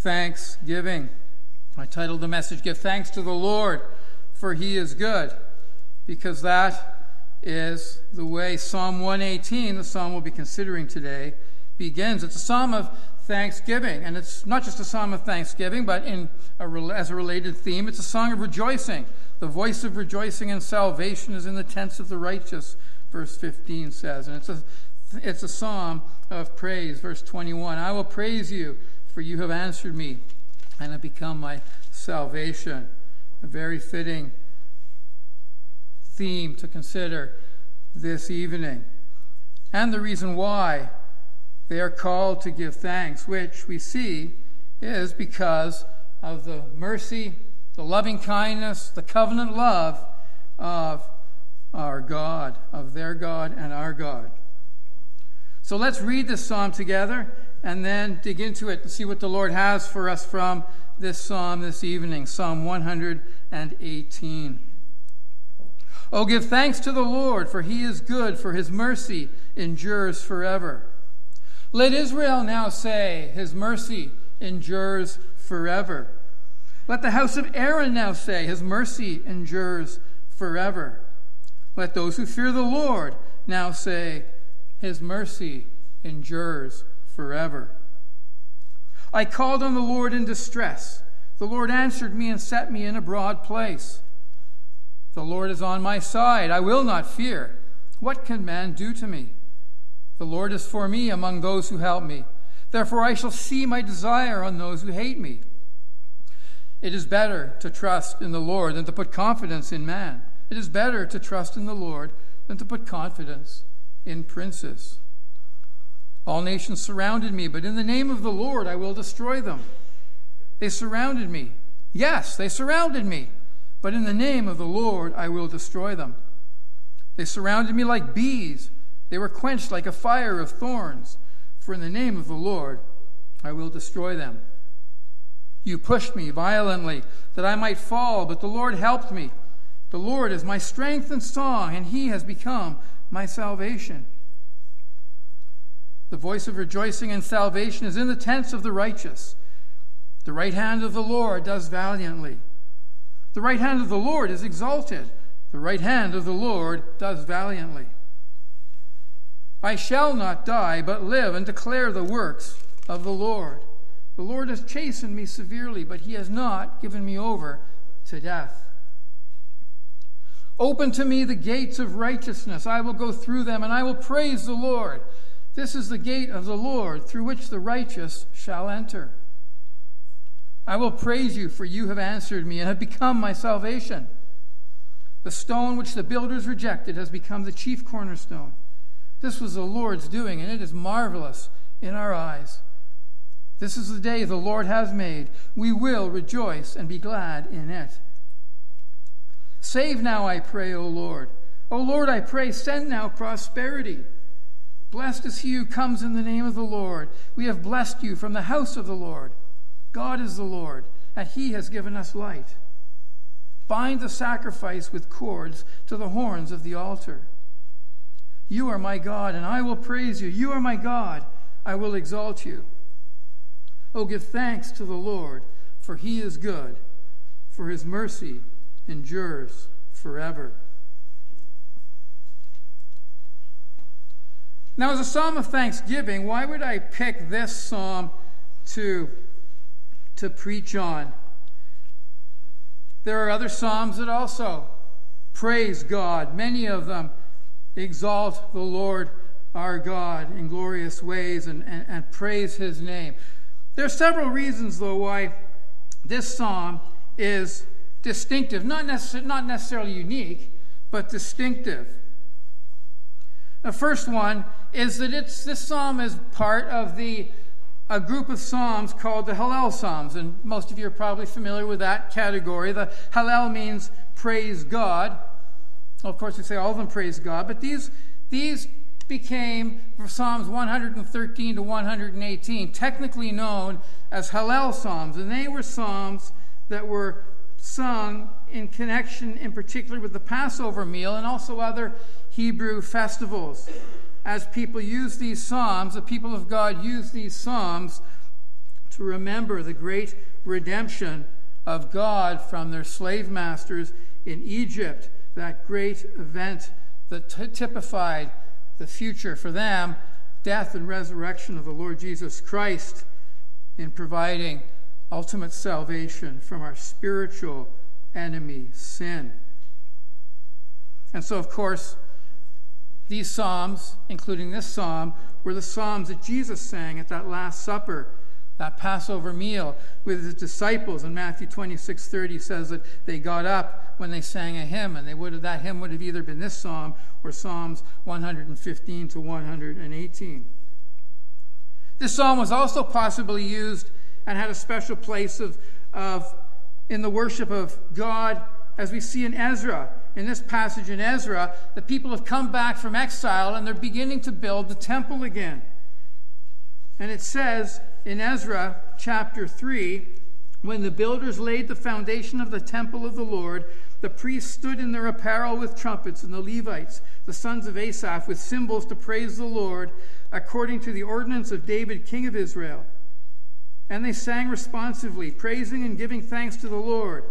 thanksgiving. I titled the message, Give Thanks to the Lord, for He is Good, because that is the way Psalm 118, the psalm we'll be considering today, begins. It's a psalm of thanksgiving, and it's not just a psalm of thanksgiving, but in a, as a related theme, it's a song of rejoicing. The voice of rejoicing and salvation is in the tents of the righteous, verse 15 says. And it's a, it's a psalm of praise, verse 21. I will praise you, for you have answered me and have become my salvation. A very fitting theme to consider this evening. And the reason why they are called to give thanks, which we see is because of the mercy the loving kindness, the covenant love of our God, of their God and our God. So let's read this psalm together and then dig into it and see what the Lord has for us from this psalm this evening, Psalm 118. Oh, give thanks to the Lord, for he is good, for his mercy endures forever. Let Israel now say, His mercy endures forever. Let the house of Aaron now say, His mercy endures forever. Let those who fear the Lord now say, His mercy endures forever. I called on the Lord in distress. The Lord answered me and set me in a broad place. The Lord is on my side. I will not fear. What can man do to me? The Lord is for me among those who help me. Therefore, I shall see my desire on those who hate me. It is better to trust in the Lord than to put confidence in man. It is better to trust in the Lord than to put confidence in princes. All nations surrounded me, but in the name of the Lord I will destroy them. They surrounded me. Yes, they surrounded me, but in the name of the Lord I will destroy them. They surrounded me like bees. They were quenched like a fire of thorns. For in the name of the Lord I will destroy them. You pushed me violently that I might fall, but the Lord helped me. The Lord is my strength and song, and he has become my salvation. The voice of rejoicing and salvation is in the tents of the righteous. The right hand of the Lord does valiantly. The right hand of the Lord is exalted. The right hand of the Lord does valiantly. I shall not die, but live and declare the works of the Lord. The Lord has chastened me severely, but he has not given me over to death. Open to me the gates of righteousness. I will go through them, and I will praise the Lord. This is the gate of the Lord, through which the righteous shall enter. I will praise you, for you have answered me and have become my salvation. The stone which the builders rejected has become the chief cornerstone. This was the Lord's doing, and it is marvelous in our eyes. This is the day the Lord has made. We will rejoice and be glad in it. Save now, I pray, O Lord. O Lord, I pray, send now prosperity. Blessed is he who comes in the name of the Lord. We have blessed you from the house of the Lord. God is the Lord, and he has given us light. Bind the sacrifice with cords to the horns of the altar. You are my God, and I will praise you. You are my God, I will exalt you. Oh, give thanks to the Lord, for he is good, for his mercy endures forever. Now, as a psalm of thanksgiving, why would I pick this psalm to, to preach on? There are other psalms that also praise God. Many of them exalt the Lord our God in glorious ways and, and, and praise his name. There are several reasons, though, why this psalm is distinctive. Not, necess- not necessarily unique, but distinctive. The first one is that it's, this psalm is part of the a group of psalms called the Hallel Psalms, and most of you are probably familiar with that category. The Hallel means praise God. Well, of course, we say all of them praise God, but these, these became Psalms 113 to 118, technically known as Hallel Psalms. And they were Psalms that were sung in connection, in particular, with the Passover meal and also other Hebrew festivals. As people use these Psalms, the people of God use these Psalms to remember the great redemption of God from their slave masters in Egypt, that great event that t- typified the future for them, death and resurrection of the Lord Jesus Christ in providing ultimate salvation from our spiritual enemy, sin. And so, of course, these psalms, including this psalm, were the psalms that Jesus sang at that Last Supper, that Passover meal with his disciples. In Matthew 26 30 says that they got up when they sang a hymn, and they would have, that hymn would have either been this psalm or Psalms 115 to 118. This psalm was also possibly used and had a special place of, of in the worship of God, as we see in Ezra. In this passage in Ezra, the people have come back from exile and they're beginning to build the temple again. And it says in Ezra chapter 3 when the builders laid the foundation of the temple of the Lord, the priests stood in their apparel with trumpets, and the Levites, the sons of Asaph, with cymbals to praise the Lord, according to the ordinance of David, king of Israel. And they sang responsively, praising and giving thanks to the Lord.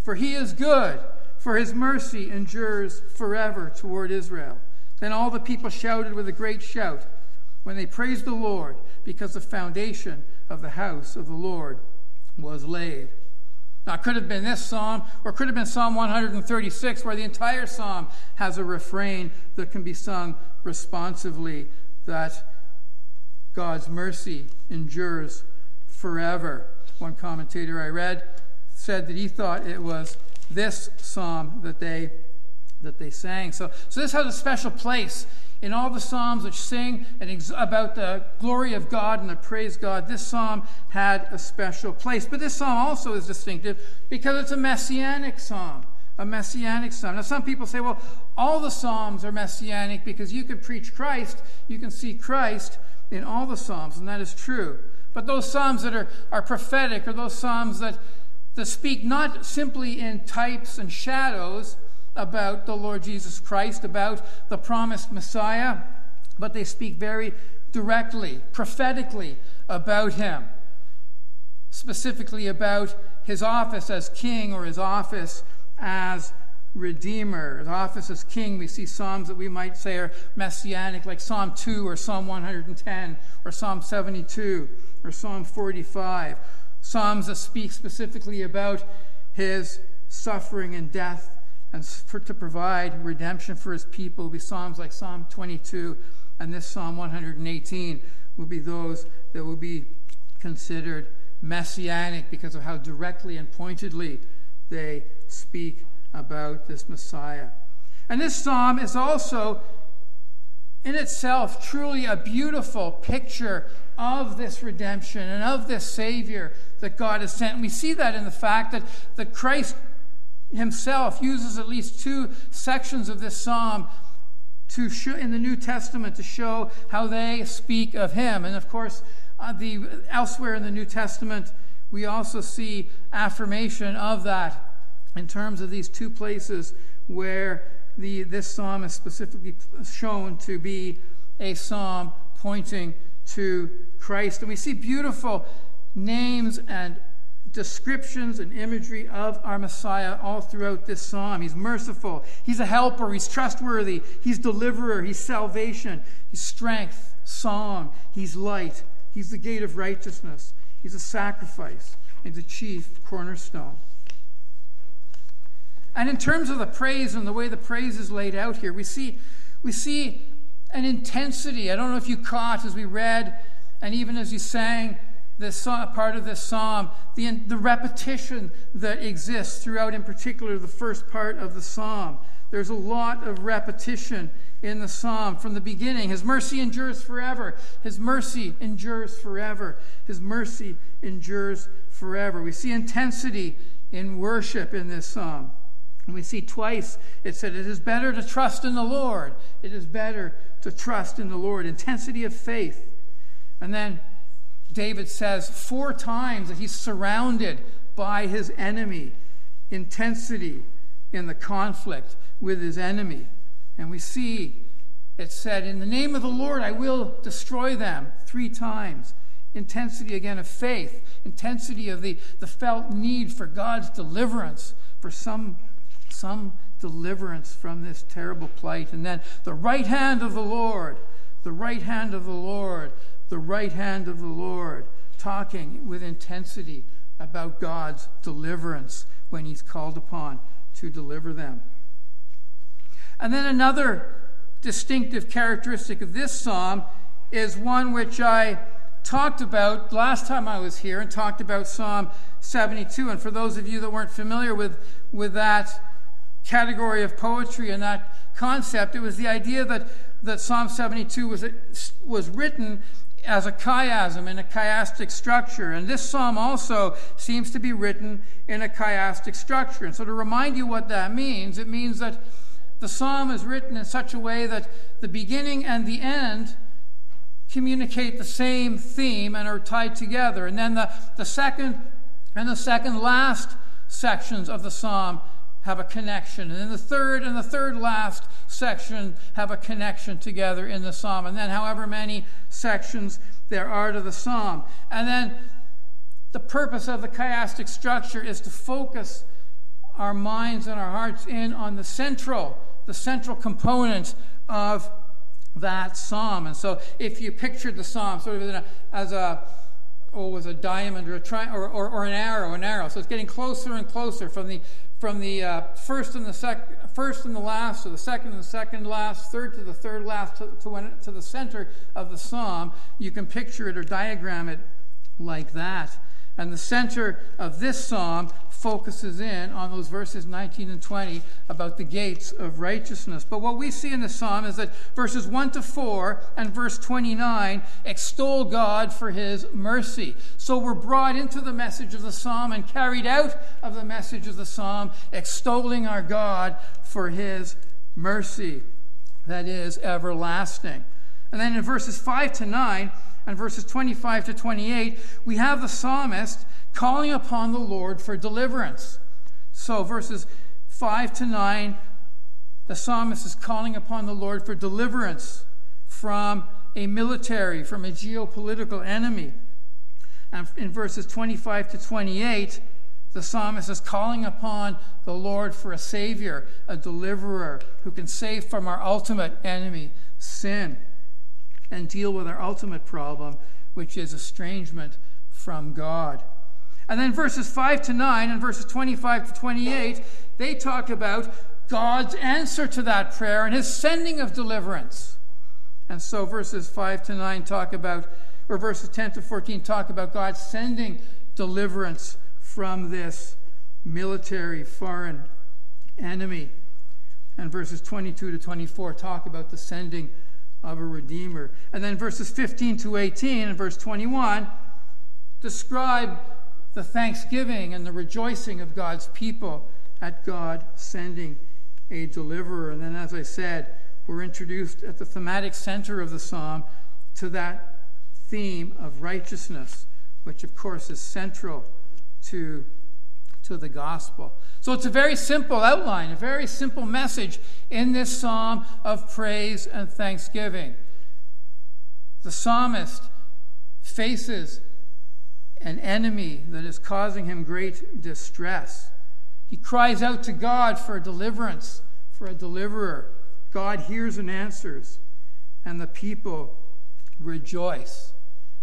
For he is good, for his mercy endures forever toward Israel. Then all the people shouted with a great shout when they praised the Lord, because the foundation of the house of the Lord was laid. Now, it could have been this psalm, or it could have been Psalm 136, where the entire psalm has a refrain that can be sung responsively that God's mercy endures forever. One commentator I read said that he thought it was this psalm that they that they sang. So, so this has a special place in all the psalms which sing ex- about the glory of God and the praise God. This psalm had a special place, but this psalm also is distinctive because it's a messianic psalm. A messianic psalm. Now, some people say, well, all the psalms are messianic because you can preach Christ, you can see Christ in all the psalms, and that is true. But those psalms that are, are prophetic or those psalms that, that speak not simply in types and shadows about the Lord Jesus Christ, about the promised Messiah, but they speak very directly, prophetically about him, specifically about his office as king or his office as Redeemer. His office as king, we see Psalms that we might say are messianic, like Psalm 2 or Psalm 110 or Psalm 72 or Psalm 45. Psalms that speak specifically about his suffering and death and for, to provide redemption for his people. Will be Psalms like Psalm 22 and this Psalm 118 will be those that will be considered messianic because of how directly and pointedly they speak about this Messiah. And this psalm is also, in itself, truly a beautiful picture of this redemption and of this Savior that God has sent. And we see that in the fact that, that Christ himself uses at least two sections of this psalm to show, in the New Testament to show how they speak of him. And of course, uh, the, elsewhere in the New Testament, we also see affirmation of that in terms of these two places where the, this psalm is specifically shown to be a psalm pointing to Christ. And we see beautiful names and descriptions and imagery of our Messiah all throughout this psalm. He's merciful, He's a helper, He's trustworthy, He's deliverer, He's salvation, He's strength, song, He's light, He's the gate of righteousness, He's a sacrifice, He's the chief cornerstone. And in terms of the praise and the way the praise is laid out here, we see, we see an intensity. I don't know if you caught as we read and even as you sang this part of this psalm, the, the repetition that exists throughout, in particular, the first part of the psalm. There's a lot of repetition in the psalm from the beginning. His mercy endures forever. His mercy endures forever. His mercy endures forever. We see intensity in worship in this psalm. And we see twice it said, It is better to trust in the Lord. It is better to trust in the Lord. Intensity of faith. And then David says four times that he's surrounded by his enemy. Intensity in the conflict with his enemy. And we see it said, In the name of the Lord I will destroy them three times. intensity again of faith, intensity of the, the felt need for God's deliverance, for some, some deliverance from this terrible plight. And then the right hand of the Lord, the right hand of the Lord, the right hand of the Lord, talking with intensity about God's deliverance when he's called upon to deliver them. And then another distinctive characteristic of this psalm is one which I talked about last time I was here and talked about Psalm 72. And for those of you that weren't familiar with, with that category of poetry and that concept, it was the idea that, that Psalm 72 was, was written as a chiasm in a chiastic structure. And this psalm also seems to be written in a chiastic structure. And so, to remind you what that means, it means that the psalm is written in such a way that the beginning and the end communicate the same theme and are tied together. And then the, the second and the second last sections of the psalm have a connection. And then the third and the third last section have a connection together in the psalm. And then, however many sections there are to the psalm. And then the purpose of the chiastic structure is to focus our minds and our hearts in on the central, the central component of that psalm. And so, if you pictured the psalm sort of as a oh, was a diamond or a tri- or, or, or, an arrow, an arrow. So it's getting closer and closer from the from the uh, first and the sec- first and the last, to the second and the second last, third to the third last, to, to, when, to the center of the psalm. You can picture it or diagram it like that. And the center of this psalm focuses in on those verses 19 and 20 about the gates of righteousness. But what we see in the psalm is that verses 1 to 4 and verse 29 extol God for his mercy. So we're brought into the message of the psalm and carried out of the message of the psalm, extolling our God for his mercy that is everlasting. And then in verses 5 to 9 and verses 25 to 28, we have the psalmist calling upon the Lord for deliverance. So, verses 5 to 9, the psalmist is calling upon the Lord for deliverance from a military, from a geopolitical enemy. And in verses 25 to 28, the psalmist is calling upon the Lord for a Savior, a deliverer who can save from our ultimate enemy, sin, and deal with our ultimate problem, which is estrangement from God. And then verses 5 to 9 and verses 25 to 28, they talk about God's answer to that prayer and his sending of deliverance. And so verses 5 to 9 talk about, or verses 10 to 14 talk about God sending deliverance from this military foreign enemy. And verses 22 to 24 talk about the sending of a redeemer. And then verses 15 to 18 and verse 21 describe the thanksgiving and the rejoicing of God's people at God sending a deliverer. And then, as I said, we're introduced at the thematic center of the psalm to that theme of righteousness, which, of course, is central to, to the gospel. So it's a very simple outline, a very simple message in this psalm of praise and thanksgiving. The psalmist faces an enemy that is causing him great distress. He cries out to God for deliverance, for a deliverer. God hears and answers, and the people rejoice.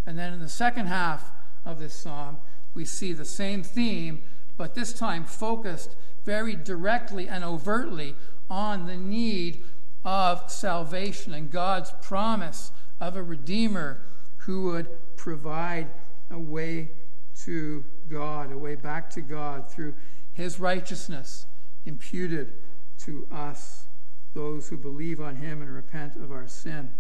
And then in the second half of this psalm, we see the same theme, but this time focused very directly and overtly on the need of salvation and God's promise of a Redeemer who would provide a way to God, a way back to God through his righteousness imputed to us, those who believe on him and repent of our sin.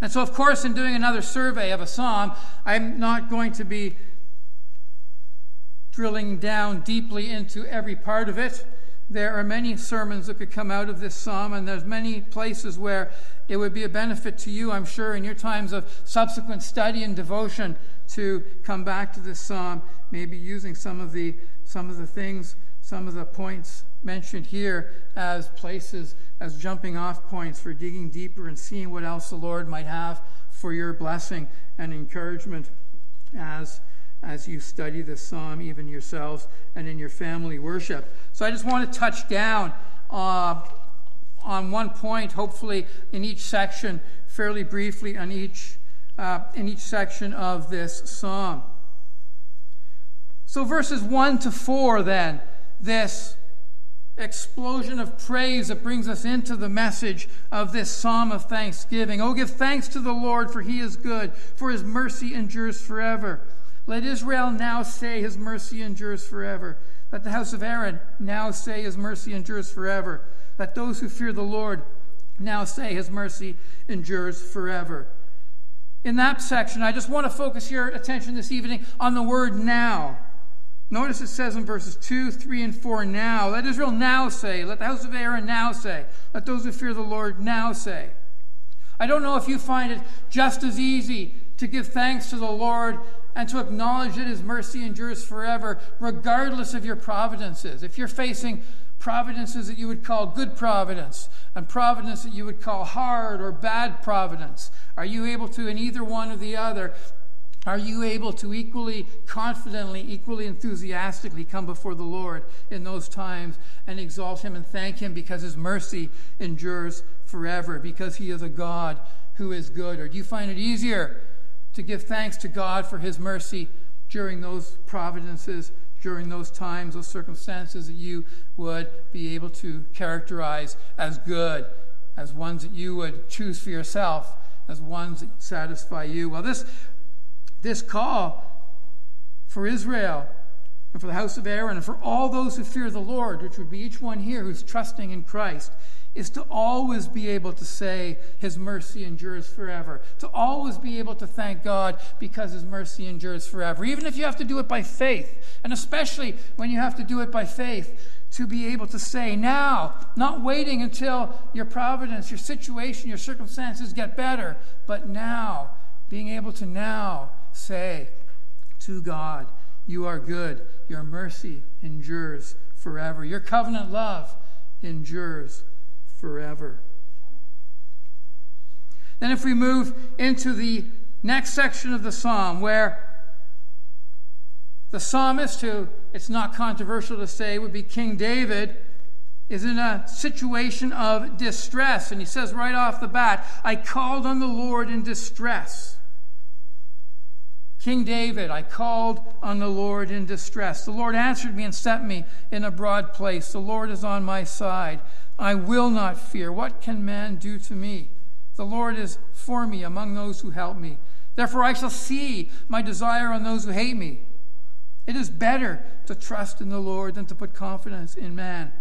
And so, of course, in doing another survey of a psalm, I'm not going to be drilling down deeply into every part of it. There are many sermons that could come out of this psalm, and there's many places where it would be a benefit to you, I'm sure, in your times of subsequent study and devotion to come back to this psalm, maybe using some of the some of the things, some of the points mentioned here as places, as jumping off points for digging deeper and seeing what else the Lord might have for your blessing and encouragement as as you study this psalm, even yourselves and in your family worship. So I just want to touch down uh, on one point, hopefully in each section, fairly briefly on each uh, in each section of this psalm. So verses one to four, then this explosion of praise that brings us into the message of this psalm of thanksgiving. Oh, give thanks to the Lord, for he is good, for his mercy endures forever. Let Israel now say, His mercy endures forever. Let the house of Aaron now say, His mercy endures forever. Let those who fear the Lord now say, His mercy endures forever. In that section, I just want to focus your attention this evening on the word now. Notice it says in verses 2, 3, and 4 now. Let Israel now say. Let the house of Aaron now say. Let those who fear the Lord now say. I don't know if you find it just as easy to give thanks to the Lord and to acknowledge that His mercy endures forever, regardless of your providences. If you're facing providences that you would call good providence and providence that you would call hard or bad providence, are you able to, in either one or the other, are you able to equally confidently, equally enthusiastically come before the Lord in those times and exalt Him and thank Him because His mercy endures forever, because He is a God who is good? Or do you find it easier to give thanks to God for His mercy during those providences, during those times, those circumstances that you would be able to characterize as good, as ones that you would choose for yourself, as ones that satisfy you. Well, this, this call for Israel and for the house of Aaron and for all those who fear the Lord, which would be each one here who's trusting in Christ, is to always be able to say his mercy endures forever, to always be able to thank God because his mercy endures forever, even if you have to do it by faith, and especially when you have to do it by faith, to be able to say now, not waiting until your providence, your situation, your circumstances get better, but now, being able to now say to God, You are good, your mercy endures forever, your covenant love endures forever. Then, if we move into the next section of the psalm, where the psalmist, who it's not controversial to say would be King David, is in a situation of distress. And he says right off the bat, I called on the Lord in distress. King David, I called on the Lord in distress. The Lord answered me and set me in a broad place. The Lord is on my side. I will not fear. What can man do to me? The Lord is for me among those who help me. Therefore, I shall see my desire on those who hate me. It is better to trust in the Lord than to put confidence in man.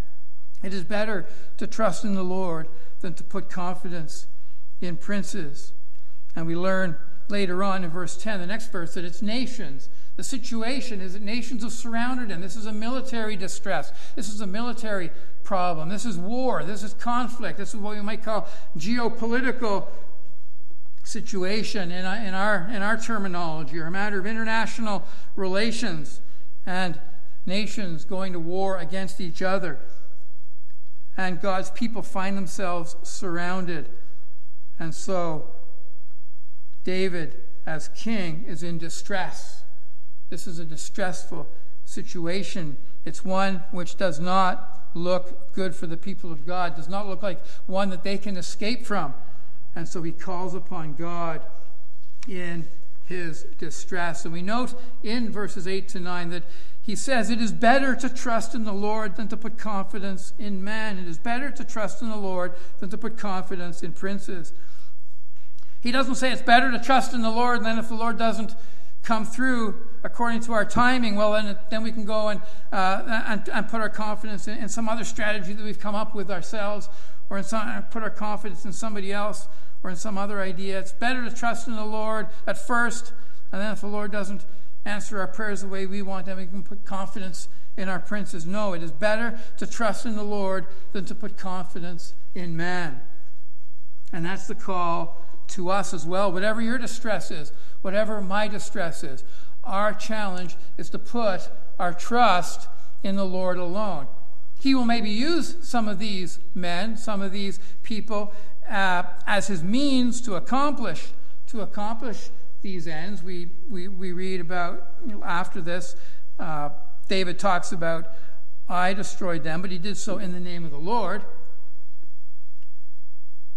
It is better to trust in the Lord than to put confidence in princes. And we learn later on in verse 10, the next verse, that it's nations. The situation is that nations have surrounded him. This is a military distress. This is a military problem. This is war. This is conflict. This is what we might call geopolitical situation in our, in our, in our terminology, or a matter of international relations and nations going to war against each other. And God's people find themselves surrounded. And so, David, as king, is in distress. This is a distressful situation. It's one which does not look good for the people of God, does not look like one that they can escape from. And so he calls upon God in his distress. And we note in verses 8 to 9 that he says, It is better to trust in the Lord than to put confidence in man. It is better to trust in the Lord than to put confidence in princes. He doesn't say it's better to trust in the Lord, then if the Lord doesn't come through according to our timing, well, then, then we can go and, uh, and, and, put our confidence in, in, some other strategy that we've come up with ourselves, or in some, put our confidence in somebody else, or in some other idea. It's better to trust in the Lord at first, and then if the Lord doesn't answer our prayers the way we want, then we can put confidence in our princes. No, it is better to trust in the Lord than to put confidence in man. And that's the call to us as well. Whatever your distress is, whatever my distress is, our challenge is to put our trust in the Lord alone. He will maybe use some of these men, some of these people, uh, as his means to accomplish to accomplish these ends. We, we, we read about, you know, after this, uh, David talks about, I destroyed them, but he did so in the name of the Lord.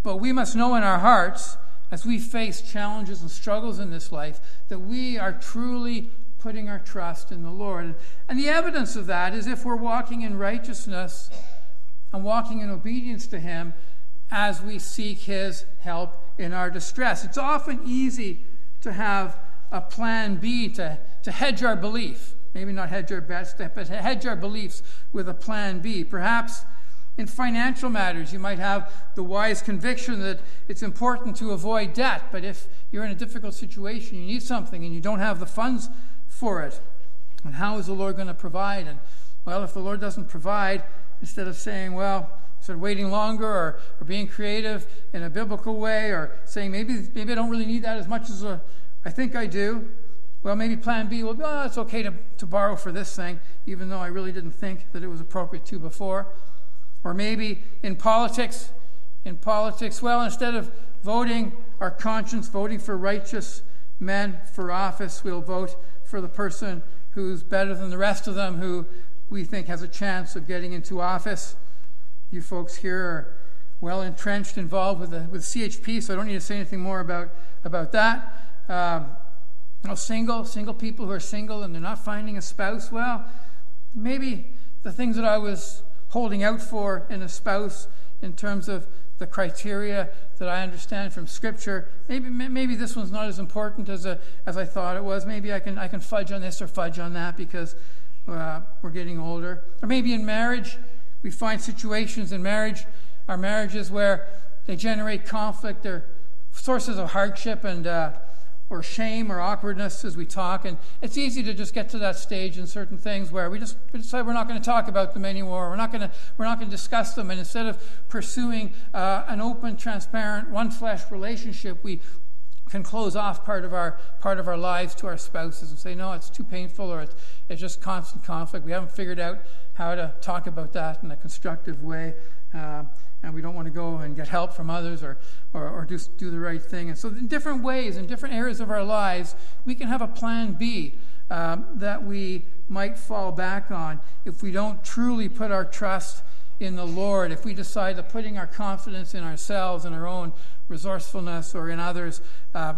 But we must know in our hearts, as we face challenges and struggles in this life, that we are truly putting our trust in the Lord. And the evidence of that is if we're walking in righteousness and walking in obedience to Him as we seek His help in our distress. It's often easy to have a plan B to, to hedge our belief. Maybe not hedge our bets, but hedge our beliefs with a plan B. Perhaps in financial matters, you might have the wise conviction that it's important to avoid debt, but if you're in a difficult situation, you need something and you don't have the funds for it, and how is the Lord going to provide? And well, if the Lord doesn't provide, instead of saying, well, instead of waiting longer or, or being creative in a biblical way or saying maybe maybe I don't really need that as much as a, uh, I think I do. Well, maybe plan B will be, oh, it's okay to, to borrow for this thing, even though I really didn't think that it was appropriate to before. Or maybe in politics, in politics, well, instead of voting our conscience, voting for righteous men for office, we'll vote for the person who's better than the rest of them, who we think has a chance of getting into office. You folks here are well entrenched, involved with, the, with CHP, so I don't need to say anything more about, about that. Um, you know, single, single people who are single and they're not finding a spouse, well, maybe the things that I was holding out for in a spouse in terms of the criteria that I understand from Scripture. Maybe maybe this one's not as important as a, as I thought it was. Maybe I can I can fudge on this or fudge on that because uh, we're getting older. Or maybe in marriage, we find situations in marriage, our marriages where they generate conflict. They're sources of hardship and uh, or shame or awkwardness as we talk. And it's easy to just get to that stage in certain things where we just decide we're not going to talk about them anymore. We're not going to, we're not going to discuss them. And instead of pursuing uh, an open, transparent, one flesh relationship, we can close off part of our part of our lives to our spouses and say, no, it's too painful or it's, it's just constant conflict. We haven't figured out how to talk about that in a constructive way. Uh, and we don't want to go and get help from others or, or, or just do the right thing. And so, in different ways, in different areas of our lives, we can have a plan B um, that we might fall back on if we don't truly put our trust in the Lord, if we decide that putting our confidence in ourselves and our own resourcefulness or in others uh,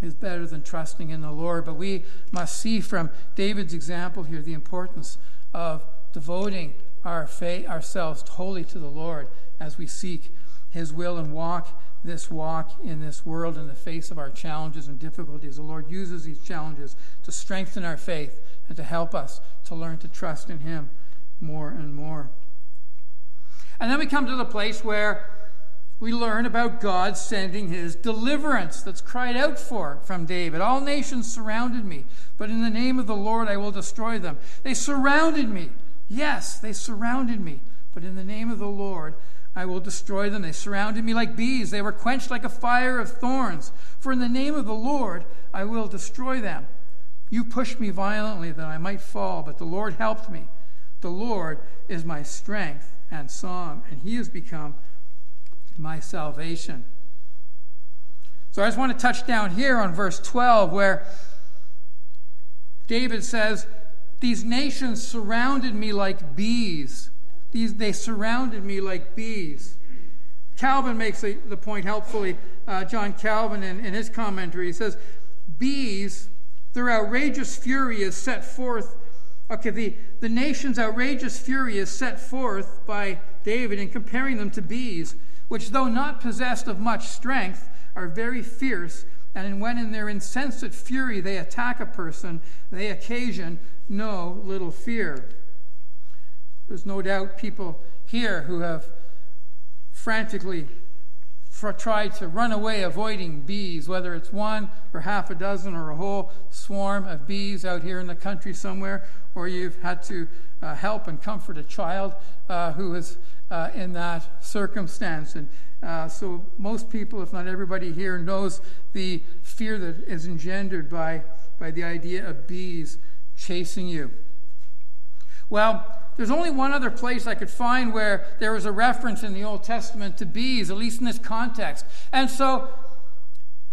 is better than trusting in the Lord. But we must see from David's example here the importance of devoting our faith, ourselves wholly to the Lord as we seek His will and walk this walk in this world in the face of our challenges and difficulties. The Lord uses these challenges to strengthen our faith and to help us to learn to trust in Him more and more. And then we come to the place where we learn about God sending his deliverance that's cried out for from David. All nations surrounded me, but in the name of the Lord I will destroy them. They surrounded me. Yes, they surrounded me, but in the name of the Lord I will destroy them. They surrounded me like bees. They were quenched like a fire of thorns. For in the name of the Lord I will destroy them. You pushed me violently that I might fall, but the Lord helped me. The Lord is my strength and song, and he has become my salvation. So I just want to touch down here on verse 12 where David says, These nations surrounded me like bees. These, they surrounded me like bees. Calvin makes a, the point helpfully, uh, John Calvin, in, in his commentary. He says, Bees, their outrageous fury is set forth. Okay, the, the nation's outrageous fury is set forth by David in comparing them to bees, which, though not possessed of much strength, are very fierce, and when in their insensate fury they attack a person, they occasion no little fear. There's no doubt people here who have frantically tried to run away avoiding bees, whether it's one or half a dozen or a whole swarm of bees out here in the country somewhere, or you've had to uh, help and comfort a child uh, who is uh, in that circumstance. And uh, so, most people, if not everybody here, knows the fear that is engendered by, by the idea of bees chasing you. Well, there's only one other place I could find where there was a reference in the Old Testament to bees, at least in this context. And so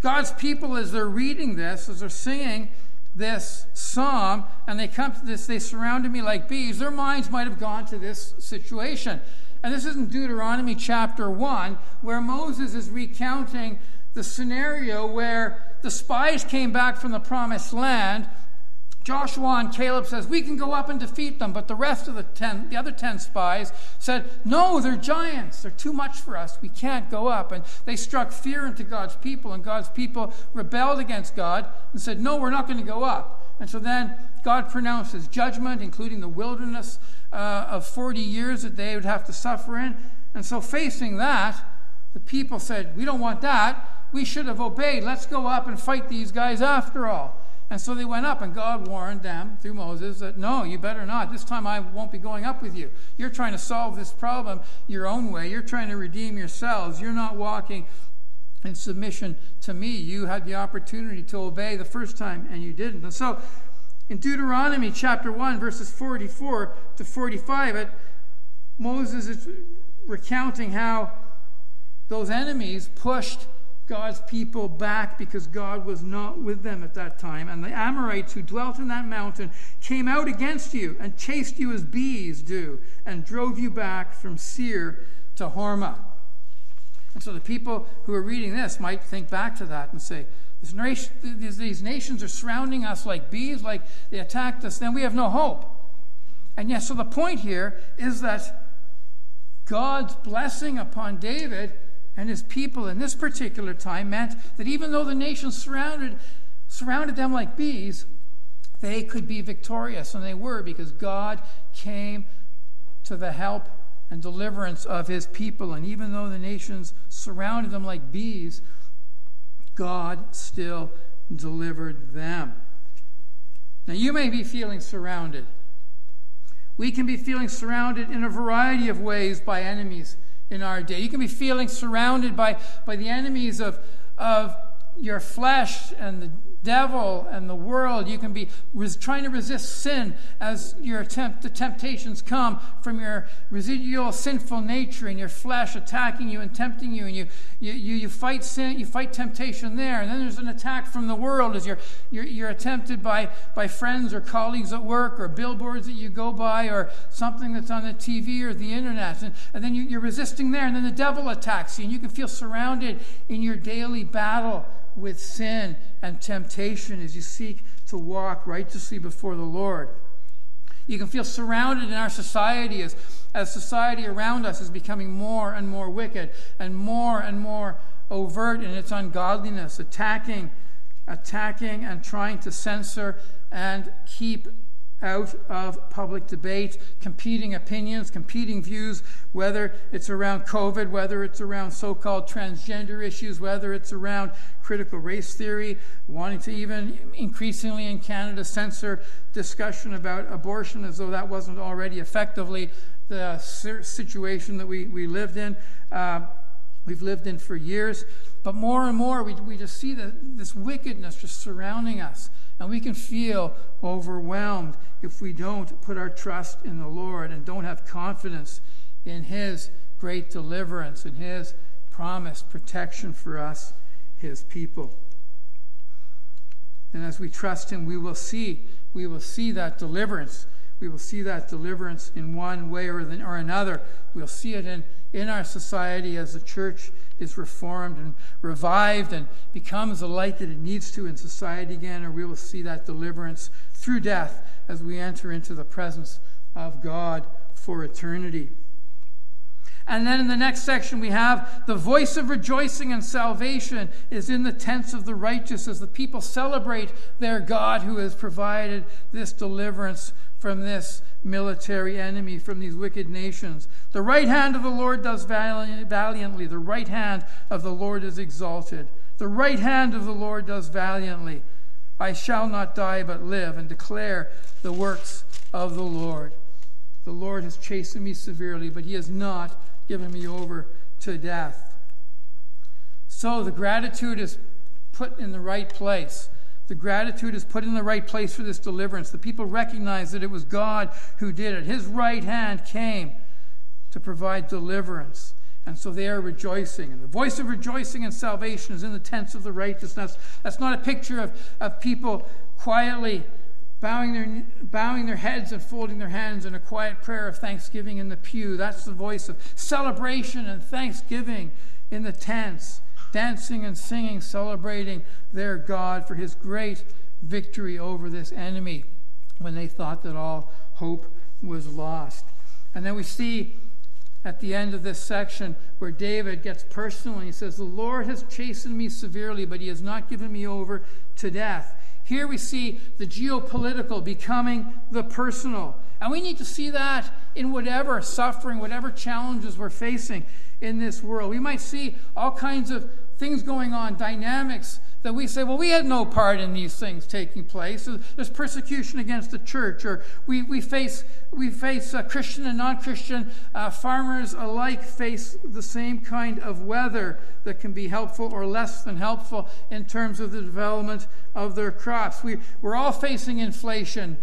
God's people, as they're reading this, as they're singing this psalm, and they come to this, they surrounded me like bees, their minds might have gone to this situation. And this is in Deuteronomy chapter 1, where Moses is recounting the scenario where the spies came back from the promised land Joshua and Caleb says, We can go up and defeat them. But the rest of the ten, the other ten spies said, No, they're giants. They're too much for us. We can't go up. And they struck fear into God's people, and God's people rebelled against God and said, No, we're not going to go up. And so then God pronounces judgment, including the wilderness uh, of 40 years that they would have to suffer in. And so, facing that, the people said, We don't want that. We should have obeyed. Let's go up and fight these guys after all. And so they went up, and God warned them through Moses that, no, you better not. This time I won't be going up with you. You're trying to solve this problem your own way. You're trying to redeem yourselves. You're not walking in submission to me. You had the opportunity to obey the first time, and you didn't. And so in Deuteronomy chapter 1, verses 44 to 45, it, Moses is recounting how those enemies pushed God's people back because God was not with them at that time. And the Amorites who dwelt in that mountain came out against you and chased you as bees do and drove you back from Seir to Hormah. And so the people who are reading this might think back to that and say, these nations are surrounding us like bees, like they attacked us, then we have no hope. And yes, so the point here is that God's blessing upon David and his people in this particular time meant that even though the nations surrounded, surrounded them like bees, they could be victorious. And they were because God came to the help and deliverance of his people. And even though the nations surrounded them like bees, God still delivered them. Now, you may be feeling surrounded. We can be feeling surrounded in a variety of ways by enemies in our day. You can be feeling surrounded by, by the enemies of, of your flesh and the devil and the world. You can be res- trying to resist sin as your attempt, the temptations come from your residual sinful nature and your flesh attacking you and tempting you, and you, you, you, you fight sin, you fight temptation there. And then there's an attack from the world as you're, you're, you're attempted by, by friends or colleagues at work or billboards that you go by or something that's on the TV or the internet. And, and then you, you're resisting there, and then the devil attacks you, and you can feel surrounded in your daily battle with sin and temptation as you seek to walk righteously before the Lord. You can feel surrounded in our society as, as society around us is becoming more and more wicked and more and more overt in its ungodliness, attacking, attacking and trying to censor and keep out of public debate, competing opinions, competing views, whether it's around COVID, whether it's around so called transgender issues, whether it's around critical race theory, wanting to even increasingly in Canada censor discussion about abortion as though that wasn't already effectively the situation that we, we lived in. Uh, we've lived in for years. But more and more, we, we just see the, this wickedness just surrounding us. And we can feel overwhelmed if we don't put our trust in the Lord and don't have confidence in His great deliverance and His promised protection for us, His people. And as we trust Him, we will see, we will see that deliverance. We will see that deliverance in one way or, or another. We'll see it in, in our society as the church is reformed and revived and becomes the light that it needs to in society again, or we will see that deliverance through death as we enter into the presence of God for eternity. And then in the next section, we have the voice of rejoicing and salvation is in the tents of the righteous as the people celebrate their God who has provided this deliverance from this military enemy, from these wicked nations. The right hand of the Lord does valiantly. The right hand of the Lord is exalted. The right hand of the Lord does valiantly. I shall not die but live and declare the works of the Lord. The Lord has chastened me severely, but he has not given me over to death. So the gratitude is put in the right place. The gratitude is put in the right place for this deliverance. The people recognize that it was God who did it. His right hand came to provide deliverance. And so they are rejoicing. And the voice of rejoicing and salvation is in the tents of the righteousness. That's not a picture of, of people quietly bowing their, bowing their heads and folding their hands in a quiet prayer of thanksgiving in the pew. That's the voice of celebration and thanksgiving in the tents, dancing and singing, celebrating their God for his great victory over this enemy when they thought that all hope was lost. And then we see at the end of this section where David gets personal and he says, The Lord has chastened me severely, but he has not given me over to death. Here we see the geopolitical becoming the personal. And we need to see that in whatever suffering, whatever challenges we're facing in this world. We might see all kinds of things going on, dynamics that we say, well, we had no part in these things taking place. There's persecution against the church, or we, we face, we face uh, Christian and non Christian uh, farmers alike face the same kind of weather that can be helpful or less than helpful in terms of the development of their crops. We, we're all facing inflation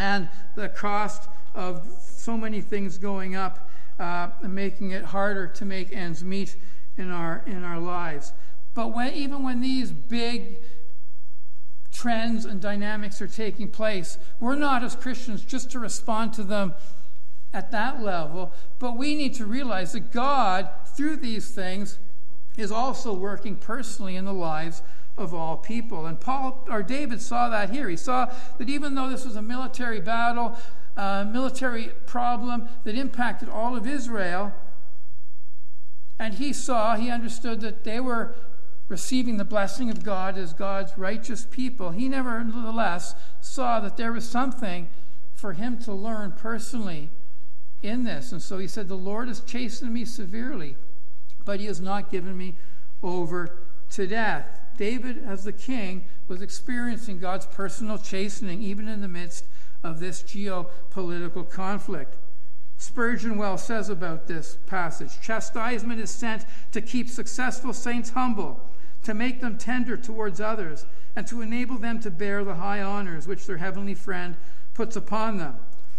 and the cost of so many things going up, uh, and making it harder to make ends meet in our, in our lives. But when, even when these big trends and dynamics are taking place, we're not as Christians just to respond to them at that level, but we need to realize that God, through these things, is also working personally in the lives of all people. And Paul or David saw that here. He saw that even though this was a military battle, a military problem that impacted all of Israel, and he saw, he understood that they were receiving the blessing of God as God's righteous people, he nevertheless saw that there was something for him to learn personally in this. And so he said, The Lord has chastened me severely, but he has not given me over to death. David, as the king, was experiencing God's personal chastening even in the midst of this geopolitical conflict. Spurgeon well says about this passage chastisement is sent to keep successful saints humble to make them tender towards others, and to enable them to bear the high honors which their heavenly friend puts upon them.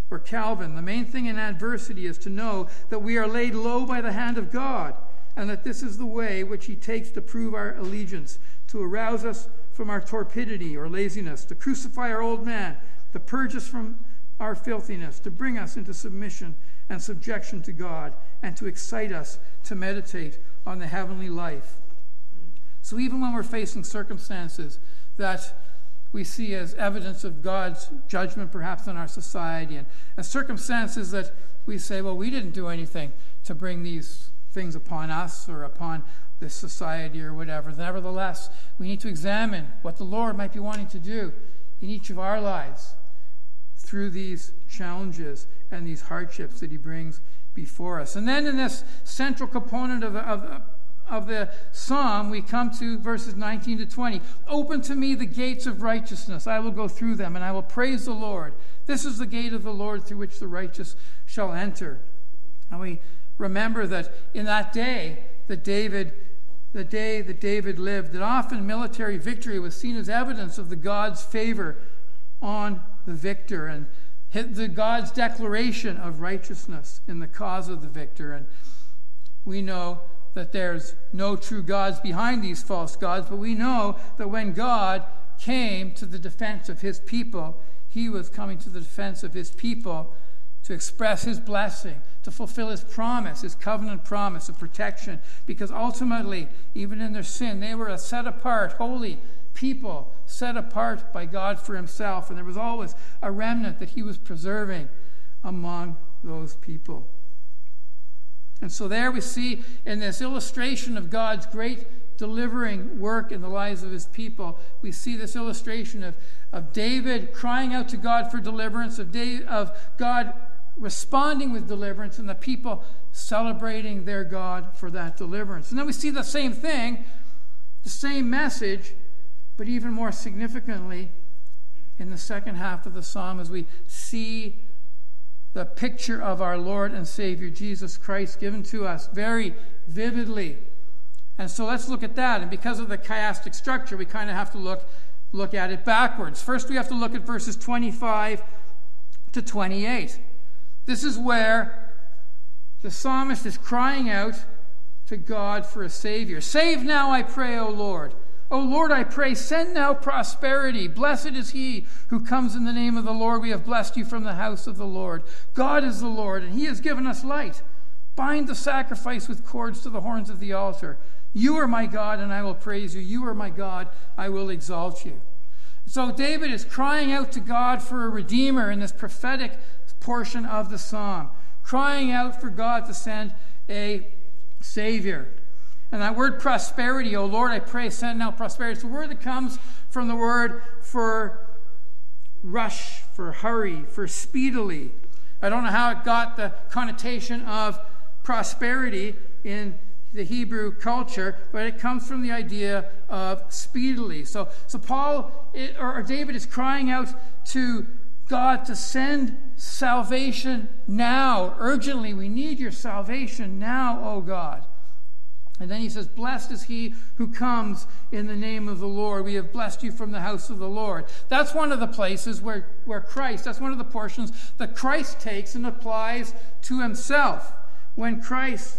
Or Calvin, the main thing in adversity is to know that we are laid low by the hand of God, and that this is the way which he takes to prove our allegiance, to arouse us from our torpidity or laziness, to crucify our old man, to purge us from our filthiness, to bring us into submission and subjection to God, and to excite us to meditate on the heavenly life. So even when we're facing circumstances that we see as evidence of God's judgment, perhaps on our society, and, and circumstances that we say, well, we didn't do anything to bring these things upon us or upon this society or whatever. Nevertheless, we need to examine what the Lord might be wanting to do in each of our lives through these challenges and these hardships that He brings before us. And then in this central component of, of, of the psalm, we come to verses 19 to 20. Open to me the gates of righteousness. I will go through them, and I will praise the Lord. This is the gate of the Lord through which the righteous shall enter. And we remember that in that day that David, the day that David lived, that often military victory was seen as evidence of the God's favor on the victor and the God's declaration of righteousness in the cause of the victor. And we know that there's no true gods behind these false gods, but we know that when God came to the defense of his people, he was coming to the defense of his people to express his blessing, to fulfill his promise, his covenant promise of protection, because ultimately, even in their sin, they were a set apart, holy people, set apart by God for himself, and there was always a remnant that he was preserving among those people. And so there we see in this illustration of God's great delivering work in the lives of his people, we see this illustration of, of David crying out to God for deliverance, of, Dave, of God responding with deliverance, and the people celebrating their God for that deliverance. And then we see the same thing, the same message, but even more significantly in the second half of the psalm as we see the picture of our Lord and Savior Jesus Christ given to us very vividly. And so let's look at that. And because of the chiastic structure, we kind of have to look, look at it backwards. First, we have to look at verses 25 to 28. This is where the psalmist is crying out to God for a Savior. Save now, I pray, O Lord. O Lord, I pray, send now prosperity. Blessed is he who comes in the name of the Lord. We have blessed you from the house of the Lord. God is the Lord, and he has given us light. Bind the sacrifice with cords to the horns of the altar. You are my God, and I will praise you. You are my God, I will exalt you. So David is crying out to God for a redeemer in this prophetic portion of the psalm, crying out for God to send a savior. And that word prosperity, oh Lord, I pray, send now prosperity. It's the word that comes from the word for rush, for hurry, for speedily. I don't know how it got the connotation of prosperity in the Hebrew culture, but it comes from the idea of speedily. So, so Paul or David is crying out to God to send salvation now, urgently. We need your salvation now, O God. And then he says, Blessed is he who comes in the name of the Lord. We have blessed you from the house of the Lord. That's one of the places where, where Christ, that's one of the portions that Christ takes and applies to himself. When Christ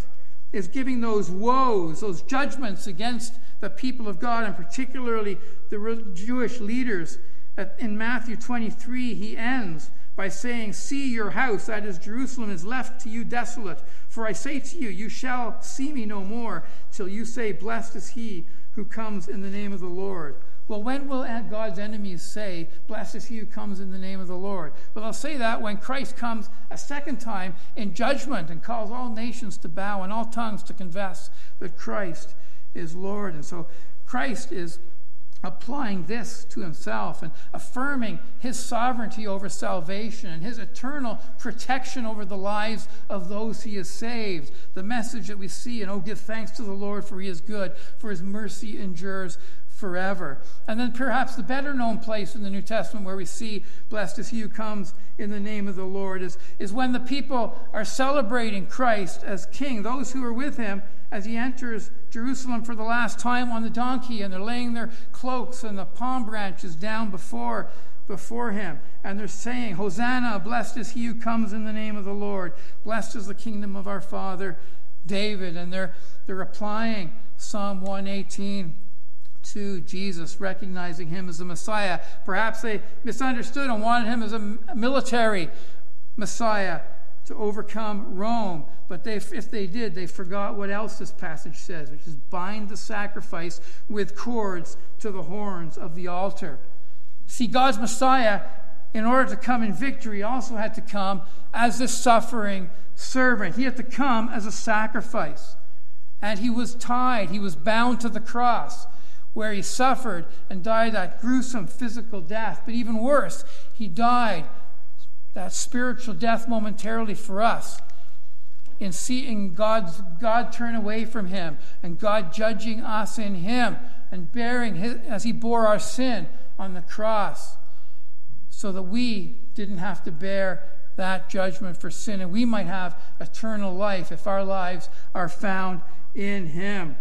is giving those woes, those judgments against the people of God, and particularly the Jewish leaders. In Matthew 23, he ends by saying, See your house, that is Jerusalem, is left to you desolate. For I say to you, you shall see me no more till you say, Blessed is he who comes in the name of the Lord. Well, when will God's enemies say, Blessed is he who comes in the name of the Lord? Well, they'll say that when Christ comes a second time in judgment and calls all nations to bow and all tongues to confess that Christ is Lord. And so Christ is applying this to himself and affirming his sovereignty over salvation and his eternal protection over the lives of those he has saved. The message that we see, and oh, give thanks to the Lord, for he is good, for his mercy endures forever. And then perhaps the better known place in the New Testament where we see, blessed is he who comes in the name of the Lord, is, is when the people are celebrating Christ as king, those who are with him as he enters Jerusalem for the last time on the donkey, and they're laying their cloaks and the palm branches down before, before him. And they're saying, Hosanna, blessed is he who comes in the name of the Lord. Blessed is the kingdom of our father David. And they're, they're applying Psalm 118 to Jesus, recognizing him as a Messiah. Perhaps they misunderstood and wanted him as a military Messiah to overcome Rome. But they, if they did, they forgot what else this passage says, which is bind the sacrifice with cords to the horns of the altar. See, God's Messiah, in order to come in victory, also had to come as a suffering servant. He had to come as a sacrifice. And he was tied, he was bound to the cross where he suffered and died that gruesome physical death. But even worse, he died that spiritual death momentarily for us in seeing God's, God turn away from him and God judging us in him and bearing his, as he bore our sin on the cross so that we didn't have to bear that judgment for sin and we might have eternal life if our lives are found in him.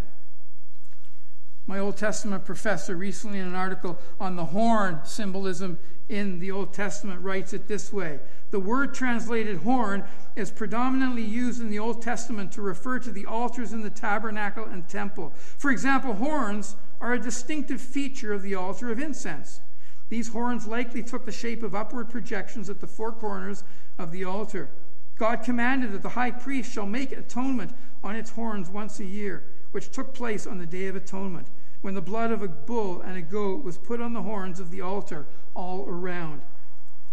My Old Testament professor, recently in an article on the horn symbolism in the Old Testament, writes it this way The word translated horn is predominantly used in the Old Testament to refer to the altars in the tabernacle and temple. For example, horns are a distinctive feature of the altar of incense. These horns likely took the shape of upward projections at the four corners of the altar. God commanded that the high priest shall make atonement on its horns once a year, which took place on the Day of Atonement when the blood of a bull and a goat was put on the horns of the altar all around.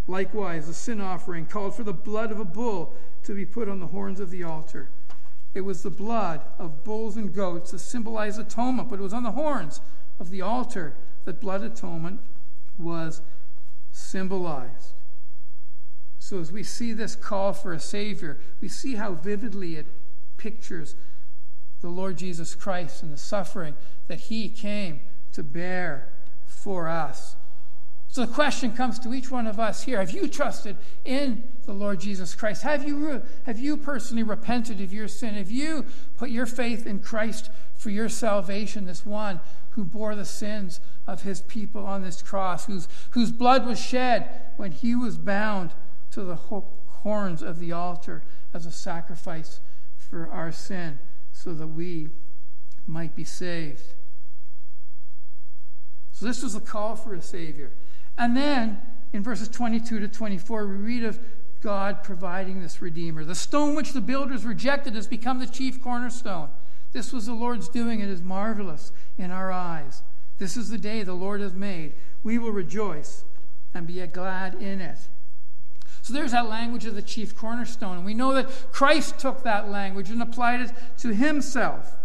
Likewise, the sin offering called for the blood of a bull to be put on the horns of the altar. It was the blood of bulls and goats to symbolize atonement, but it was on the horns of the altar that blood atonement was symbolized. So, as we see this call for a Savior, we see how vividly it pictures the Lord Jesus Christ and the suffering that he came to bear for us. So the question comes to each one of us here Have you trusted in the Lord Jesus Christ? Have you, have you personally repented of your sin? Have you put your faith in Christ for your salvation, this one who bore the sins of his people on this cross, whose, whose blood was shed when he was bound to the horns of the altar as a sacrifice for our sin? So that we might be saved. So, this was a call for a Savior. And then in verses 22 to 24, we read of God providing this Redeemer. The stone which the builders rejected has become the chief cornerstone. This was the Lord's doing. It is marvelous in our eyes. This is the day the Lord has made. We will rejoice and be glad in it. So there's that language of the chief cornerstone. And we know that Christ took that language and applied it to himself.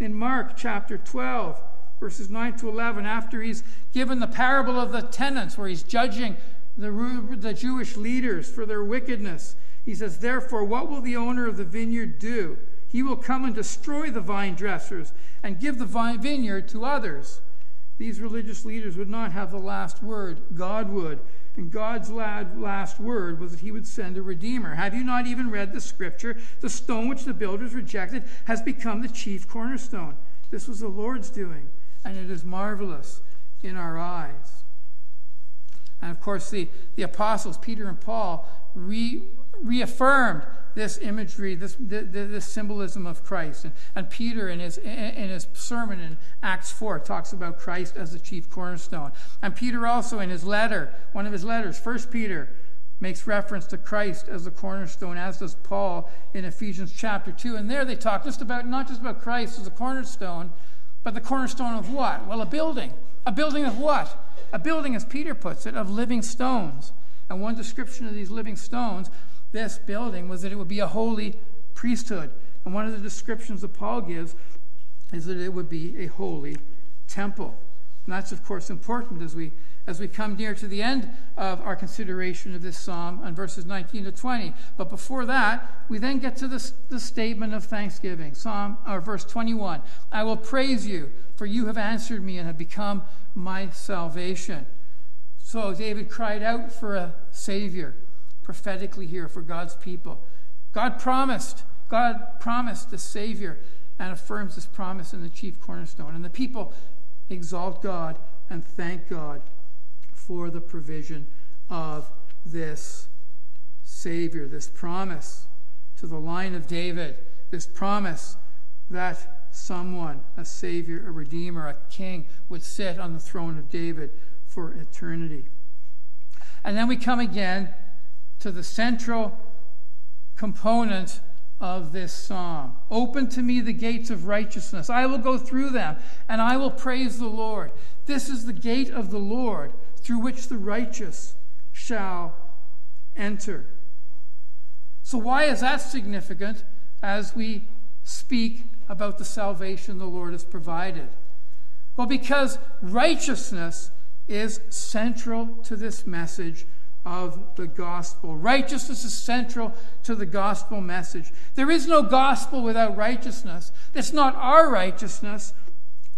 In Mark chapter 12, verses 9 to 11, after he's given the parable of the tenants, where he's judging the, the Jewish leaders for their wickedness, he says, Therefore, what will the owner of the vineyard do? He will come and destroy the vine dressers and give the vine vineyard to others. These religious leaders would not have the last word, God would. And God's last word was that he would send a redeemer. Have you not even read the scripture? The stone which the builders rejected has become the chief cornerstone. This was the Lord's doing, and it is marvelous in our eyes. And of course, the, the apostles, Peter and Paul, re, reaffirmed this imagery, this, this symbolism of Christ. And, and Peter, in his, in his sermon in Acts 4, talks about Christ as the chief cornerstone. And Peter also, in his letter, one of his letters, 1 Peter, makes reference to Christ as the cornerstone, as does Paul in Ephesians chapter 2. And there they talk just about, not just about Christ as a cornerstone, but the cornerstone of what? Well, a building. A building of what? A building, as Peter puts it, of living stones. And one description of these living stones this building was that it would be a holy priesthood. And one of the descriptions that Paul gives is that it would be a holy temple. And that's, of course, important as we, as we come near to the end of our consideration of this psalm on verses 19 to 20. But before that, we then get to the, the statement of thanksgiving. Psalm, or verse 21 I will praise you, for you have answered me and have become my salvation. So David cried out for a Savior prophetically here for God's people. God promised, God promised the Savior and affirms this promise in the chief cornerstone. And the people exalt God and thank God for the provision of this Savior, this promise to the line of David, this promise that someone, a Savior, a Redeemer, a King, would sit on the throne of David for eternity. And then we come again to the central component of this psalm. Open to me the gates of righteousness. I will go through them, and I will praise the Lord. This is the gate of the Lord through which the righteous shall enter. So, why is that significant as we speak about the salvation the Lord has provided? Well, because righteousness is central to this message of the gospel. Righteousness is central to the gospel message. There is no gospel without righteousness. It's not our righteousness,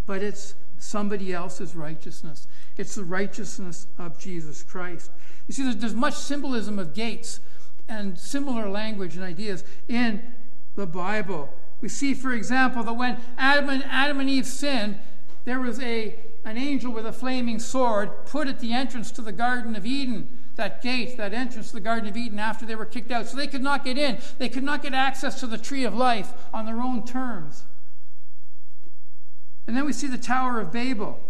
but it's somebody else's righteousness. It's the righteousness of Jesus Christ. You see, there's, much symbolism of gates and similar language and ideas in the Bible. We see, for example, that when Adam and, Adam and Eve sinned, there was a, an angel with a flaming sword put at the entrance to the Garden of Eden that gate, that entrance to the Garden of Eden after they were kicked out. So they could not get in. They could not get access to the tree of life on their own terms. And then we see the Tower of Babel.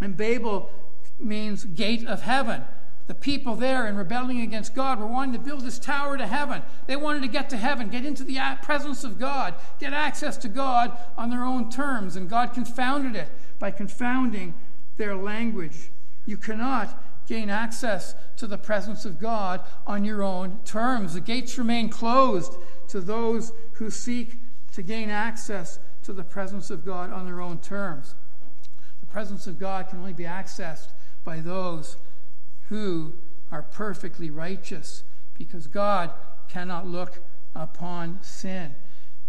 And Babel means gate of heaven. The people there in rebelling against God were wanting to build this tower to heaven. They wanted to get to heaven, get into the presence of God, get access to God on their own terms. And God confounded it by confounding their language. You cannot gain access to the presence of God on your own terms. The gates remain closed to those who seek to gain access to the presence of God on their own terms. The presence of God can only be accessed by those who are perfectly righteous because God cannot look upon sin.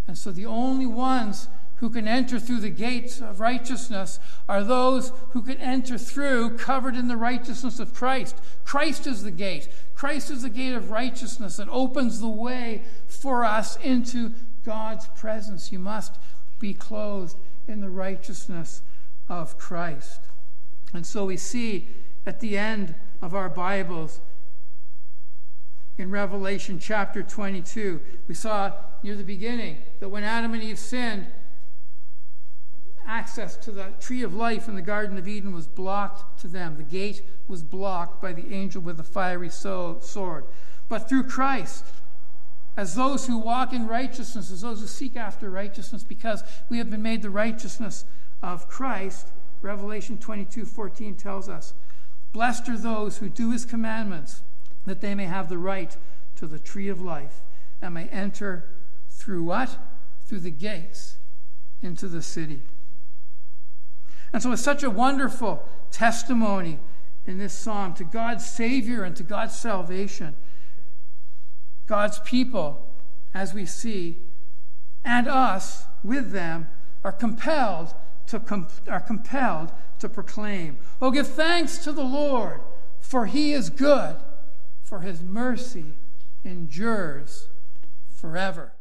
And so the only ones who can enter through the gates of righteousness are those who can enter through covered in the righteousness of Christ. Christ is the gate. Christ is the gate of righteousness that opens the way for us into God's presence. You must be clothed in the righteousness of Christ. And so we see at the end of our Bibles in Revelation chapter 22. We saw near the beginning that when Adam and Eve sinned, access to the tree of life in the Garden of Eden was blocked to them. The gate was blocked by the angel with the fiery sword. But through Christ, as those who walk in righteousness, as those who seek after righteousness, because we have been made the righteousness of Christ, Revelation 22 14 tells us, Blessed are those who do his commandments, that they may have the right to the tree of life and may enter through what? Through the gates into the city. And so it's such a wonderful testimony in this psalm to God's Savior and to God's salvation. God's people, as we see, and us with them, are compelled to com- are compelled to proclaim. Oh, give thanks to the Lord, for he is good, for his mercy endures forever.